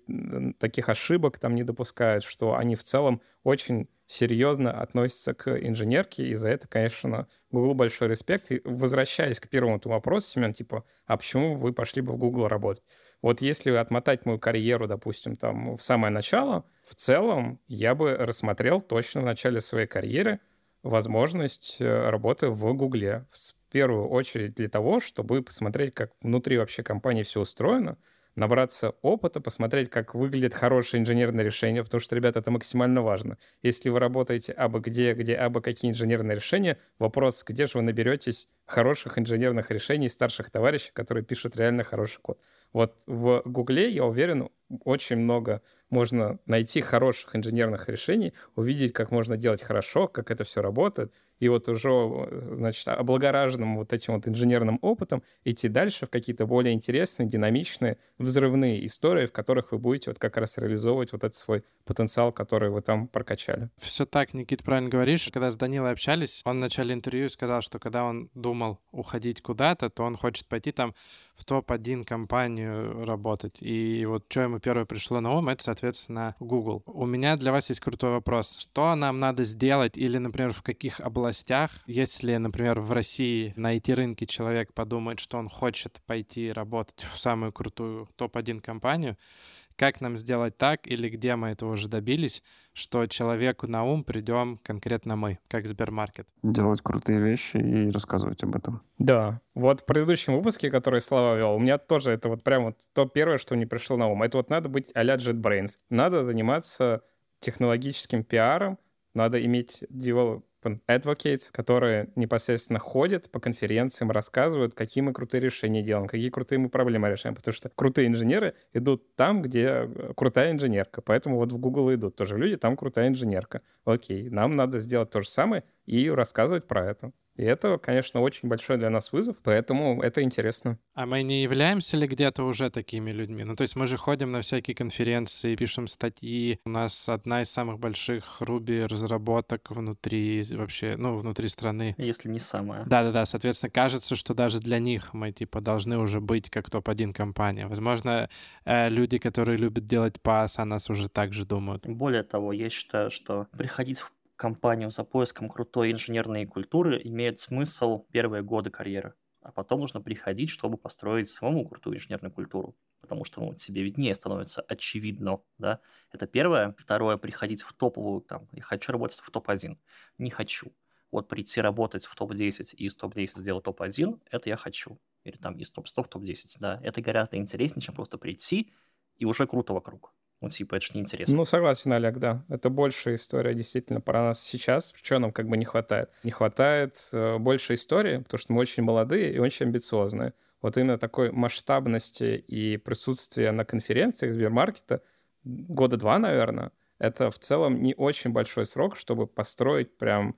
таких ошибок там не допускают, что они в целом очень серьезно относятся к инженерке, и за это, конечно, Google большой респект. И возвращаясь к первому вопросу, Семен, типа, а почему вы пошли бы в Google работать? Вот если отмотать мою карьеру, допустим, там в самое начало, в целом я бы рассмотрел точно в начале своей карьеры возможность э, работы в Гугле. В первую очередь для того, чтобы посмотреть, как внутри вообще компании все устроено, набраться опыта, посмотреть, как выглядит хорошее инженерное решение, потому что, ребята, это максимально важно. Если вы работаете абы где, где абы какие инженерные решения, вопрос, где же вы наберетесь хороших инженерных решений старших товарищей, которые пишут реально хороший код. Вот в Гугле, я уверен, очень много можно найти хороших инженерных решений, увидеть, как можно делать хорошо, как это все работает, и вот уже, значит, облагораженным вот этим вот инженерным опытом идти дальше в какие-то более интересные, динамичные, взрывные истории, в которых вы будете вот как раз реализовывать вот этот свой потенциал, который вы там прокачали. Все так, Никит, правильно говоришь. Когда с Данилой общались, он в начале интервью сказал, что когда он думал уходить куда-то, то он хочет пойти там в топ-1 компанию работать. И вот что ему первое пришло на ум, это, соответственно, Google. У меня для вас есть крутой вопрос. Что нам надо сделать или, например, в каких областях, если, например, в России на IT-рынке человек подумает, что он хочет пойти работать в самую крутую топ-1 компанию, как нам сделать так или где мы этого уже добились, что человеку на ум придем конкретно мы, как Сбермаркет. Делать крутые вещи и рассказывать об этом. Да. Вот в предыдущем выпуске, который Слава вел, у меня тоже это вот прям вот то первое, что мне пришло на ум. Это вот надо быть а-ля JetBrains. Надо заниматься технологическим пиаром, надо иметь advocates, которые непосредственно ходят по конференциям, рассказывают, какие мы крутые решения делаем, какие крутые мы проблемы решаем, потому что крутые инженеры идут там, где э, крутая инженерка, поэтому вот в Google идут тоже люди, там крутая инженерка. Окей, нам надо сделать то же самое и рассказывать про это. И это, конечно, очень большой для нас вызов, поэтому это интересно. А мы не являемся ли где-то уже такими людьми? Ну, то есть мы же ходим на всякие конференции, пишем статьи. У нас одна из самых больших Ruby разработок внутри вообще, ну, внутри страны. Если не самая. Да-да-да, соответственно, кажется, что даже для них мы, типа, должны уже быть как топ-1 компания. Возможно, э, люди, которые любят делать пас, о нас уже так же думают. Более того, я считаю, что приходить в компанию за поиском крутой инженерной культуры имеет смысл первые годы карьеры. А потом нужно приходить, чтобы построить самому крутую инженерную культуру. Потому что ну, тебе виднее становится очевидно. Да? Это первое. Второе, приходить в топовую, там, я хочу работать в топ-1. Не хочу. Вот прийти работать в топ-10 и из топ-10 сделать топ-1, это я хочу. Или там из топ-100 в топ-10, да. Это гораздо интереснее, чем просто прийти и уже круто вокруг. Ну, типа, это же неинтересно. Ну, согласен, Олег, да. Это большая история действительно про нас сейчас. Что нам как бы не хватает? Не хватает э, больше истории, потому что мы очень молодые и очень амбициозные. Вот именно такой масштабности и присутствия на конференциях Сбермаркета года два, наверное, это в целом не очень большой срок, чтобы построить прям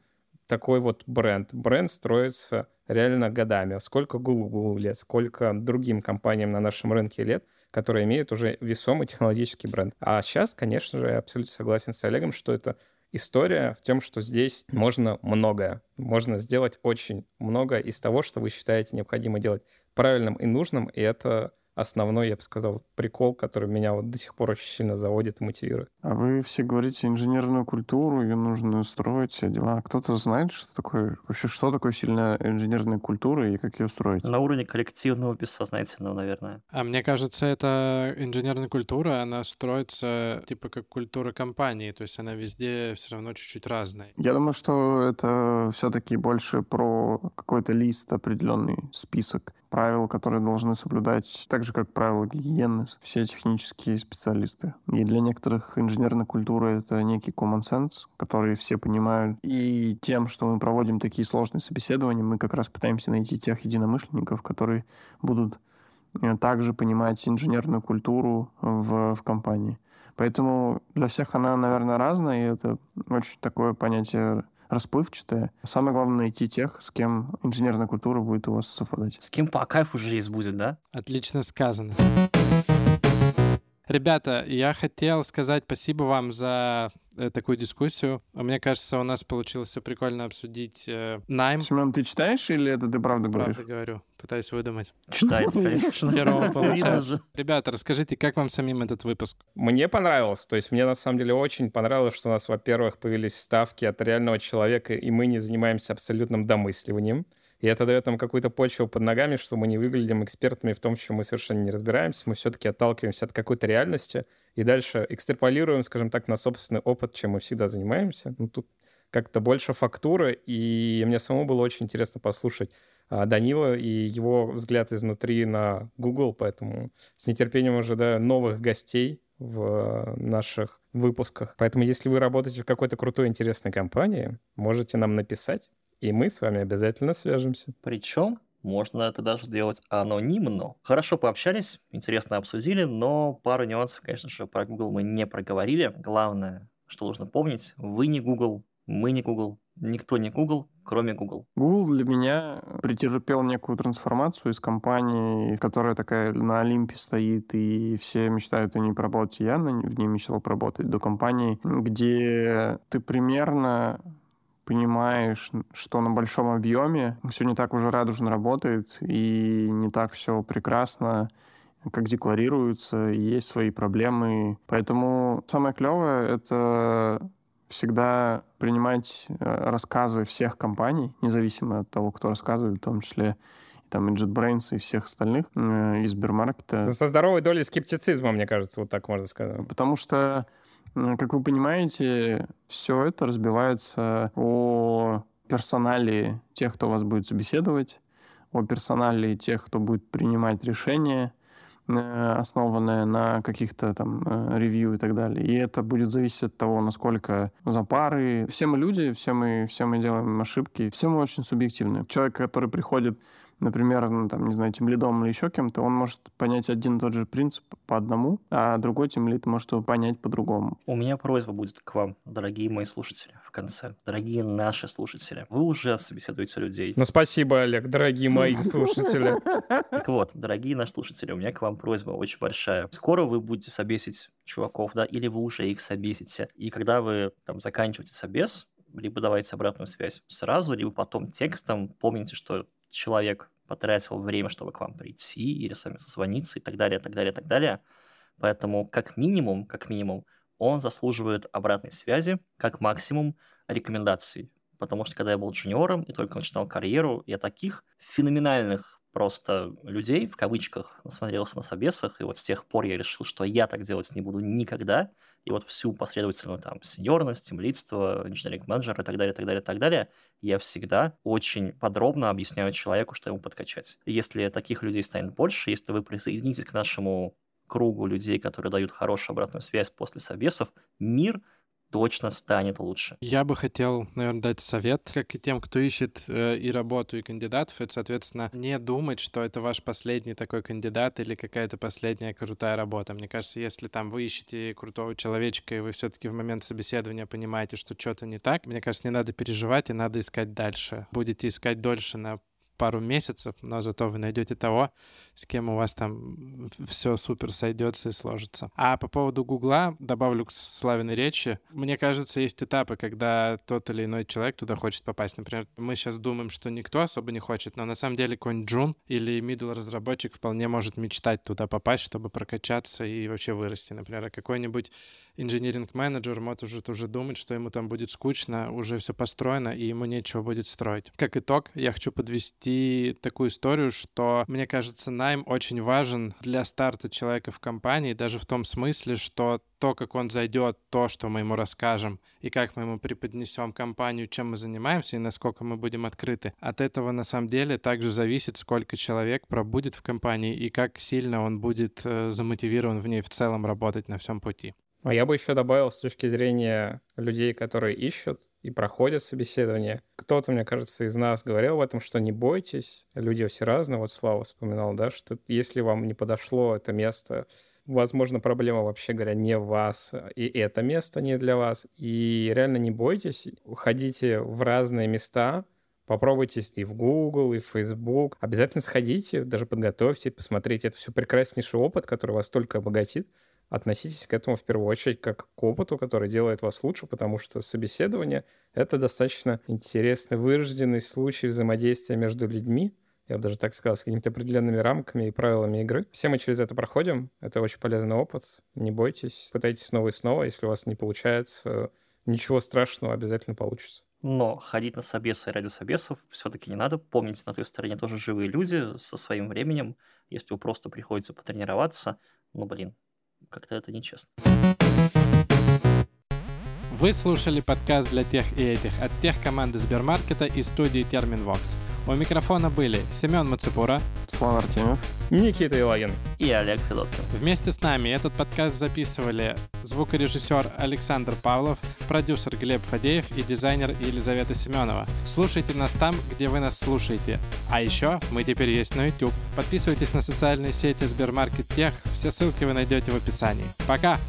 такой вот бренд. Бренд строится реально годами. Сколько Google лет, сколько другим компаниям на нашем рынке лет, которые имеют уже весомый технологический бренд. А сейчас, конечно же, я абсолютно согласен с Олегом, что это история в том, что здесь можно многое. Можно сделать очень много из того, что вы считаете необходимо делать правильным и нужным, и это основной, я бы сказал, прикол, который меня вот до сих пор очень сильно заводит и мотивирует. А вы все говорите инженерную культуру, ее нужно строить, все дела. А кто-то знает, что такое, вообще, что такое сильная инженерная культура и как ее строить? На уровне коллективного, бессознательного, наверное. А мне кажется, эта инженерная культура, она строится типа как культура компании, то есть она везде все равно чуть-чуть разная. Я думаю, что это все-таки больше про какой-то лист, определенный список правил, которые должны соблюдать, так же, как правила гигиены, все технические специалисты. И для некоторых инженерная культура — это некий common sense, который все понимают. И тем, что мы проводим такие сложные собеседования, мы как раз пытаемся найти тех единомышленников, которые будут э, также понимать инженерную культуру в, в компании. Поэтому для всех она, наверное, разная, и это очень такое понятие расплывчатое. Самое главное найти тех, с кем инженерная культура будет у вас совпадать. С кем по кайфу жизнь будет, да? Отлично сказано. Ребята, я хотел сказать спасибо вам за э, такую дискуссию. Мне кажется, у нас получилось все прикольно обсудить э, найм. Семен, ты читаешь или это ты правда говоришь? Правда говорю. Пытаюсь выдумать. Читает, конечно. Ребята, расскажите, как вам самим этот выпуск? Мне понравилось. То есть мне на самом деле очень понравилось, что у нас, во-первых, появились ставки от реального человека, и мы не занимаемся абсолютным домысливанием. И это дает нам какую-то почву под ногами, что мы не выглядим экспертами в том, чем мы совершенно не разбираемся. Мы все-таки отталкиваемся от какой-то реальности и дальше экстраполируем, скажем так, на собственный опыт, чем мы всегда занимаемся. Ну, тут как-то больше фактуры, и мне самому было очень интересно послушать а, Данила и его взгляд изнутри на Google, поэтому с нетерпением ожидаю новых гостей в наших выпусках. Поэтому, если вы работаете в какой-то крутой, интересной компании, можете нам написать, и мы с вами обязательно свяжемся. Причем можно это даже делать анонимно. Хорошо пообщались, интересно обсудили, но пару нюансов, конечно же, про Google мы не проговорили. Главное, что нужно помнить, вы не Google, мы не Google, никто не Google, кроме Google. Google для меня претерпел некую трансформацию из компании, которая такая на Олимпе стоит, и все мечтают о ней поработать, я в ней мечтал поработать, до компании, где ты примерно понимаешь, что на большом объеме все не так уже радужно работает, и не так все прекрасно, как декларируется, и есть свои проблемы. Поэтому самое клевое — это всегда принимать э, рассказы всех компаний, независимо от того, кто рассказывает, в том числе там и JetBrains, и всех остальных э, из Сбермаркета. Со здоровой долей скептицизма, мне кажется, вот так можно сказать. Потому что как вы понимаете, все это разбивается о персонале тех, кто вас будет собеседовать, о персонале тех, кто будет принимать решения, э, основанное на каких-то там э, ревью и так далее. И это будет зависеть от того, насколько за пары. Все мы люди, все мы, все мы делаем ошибки, все мы очень субъективны. Человек, который приходит например, ну, там, не знаю, тимлидом или еще кем-то, он может понять один и тот же принцип по одному, а другой тимлид может его понять по-другому. У меня просьба будет к вам, дорогие мои слушатели, в конце. Дорогие наши слушатели, вы уже собеседуете людей. Ну, спасибо, Олег, дорогие мои слушатели. Так вот, дорогие наши слушатели, у меня к вам просьба очень большая. Скоро вы будете собесить чуваков, да, или вы уже их собесите. И когда вы там заканчиваете собес, либо давайте обратную связь сразу, либо потом текстом. Помните, что человек потратил время, чтобы к вам прийти или с вами созвониться и так далее, так далее, так далее. Поэтому как минимум, как минимум, он заслуживает обратной связи, как максимум рекомендаций. Потому что когда я был джуниором и только начинал карьеру, я таких феноменальных просто людей, в кавычках, насмотрелся на собесах, и вот с тех пор я решил, что я так делать не буду никогда, и вот всю последовательную там сеньорность, темлидство, инженеринг менеджер и так далее, так далее, так далее, я всегда очень подробно объясняю человеку, что ему подкачать. Если таких людей станет больше, если вы присоединитесь к нашему кругу людей, которые дают хорошую обратную связь после собесов, мир — точно станет лучше. Я бы хотел, наверное, дать совет, как и тем, кто ищет э, и работу, и кандидатов, это, соответственно, не думать, что это ваш последний такой кандидат или какая-то последняя крутая работа. Мне кажется, если там вы ищете крутого человечка, и вы все-таки в момент собеседования понимаете, что что-то не так, мне кажется, не надо переживать, и надо искать дальше. Будете искать дольше на пару месяцев, но зато вы найдете того, с кем у вас там все супер сойдется и сложится. А по поводу Гугла добавлю к Славиной речи. Мне кажется, есть этапы, когда тот или иной человек туда хочет попасть. Например, мы сейчас думаем, что никто особо не хочет, но на самом деле какой-нибудь джун или middle разработчик вполне может мечтать туда попасть, чтобы прокачаться и вообще вырасти. Например, а какой-нибудь инжиниринг менеджер может уже думать, что ему там будет скучно, уже все построено, и ему нечего будет строить. Как итог, я хочу подвести такую историю, что, мне кажется, найм очень важен для старта человека в компании, даже в том смысле, что то, как он зайдет, то, что мы ему расскажем, и как мы ему преподнесем компанию, чем мы занимаемся и насколько мы будем открыты, от этого на самом деле также зависит, сколько человек пробудет в компании и как сильно он будет э, замотивирован в ней в целом работать на всем пути. А я бы еще добавил с точки зрения людей, которые ищут и проходят собеседование. Кто-то, мне кажется, из нас говорил об этом, что не бойтесь, люди все разные. Вот Слава вспоминал, да, что если вам не подошло это место, возможно, проблема, вообще говоря, не в вас, и это место не для вас. И реально не бойтесь, ходите в разные места, попробуйте и в Google, и в Facebook. Обязательно сходите, даже подготовьте, посмотрите. Это все прекраснейший опыт, который вас только обогатит относитесь к этому в первую очередь как к опыту, который делает вас лучше, потому что собеседование — это достаточно интересный, вырожденный случай взаимодействия между людьми, я бы даже так сказал, с какими-то определенными рамками и правилами игры. Все мы через это проходим, это очень полезный опыт, не бойтесь, пытайтесь снова и снова, если у вас не получается, ничего страшного, обязательно получится. Но ходить на собесы ради собесов все-таки не надо. Помните, на той стороне тоже живые люди со своим временем. Если вы просто приходите потренироваться, ну, блин, как-то это нечестно. Вы слушали подкаст для тех и этих от тех команды Сбермаркета и студии Терминвокс. У микрофона были Семен Мацепура, Слава Артемьев, Никита Илагин и Олег Федоткин. Вместе с нами этот подкаст записывали звукорежиссер Александр Павлов, продюсер Глеб Фадеев и дизайнер Елизавета Семенова. Слушайте нас там, где вы нас слушаете. А еще мы теперь есть на YouTube. Подписывайтесь на социальные сети Сбермаркет Тех, все ссылки вы найдете в описании. Пока!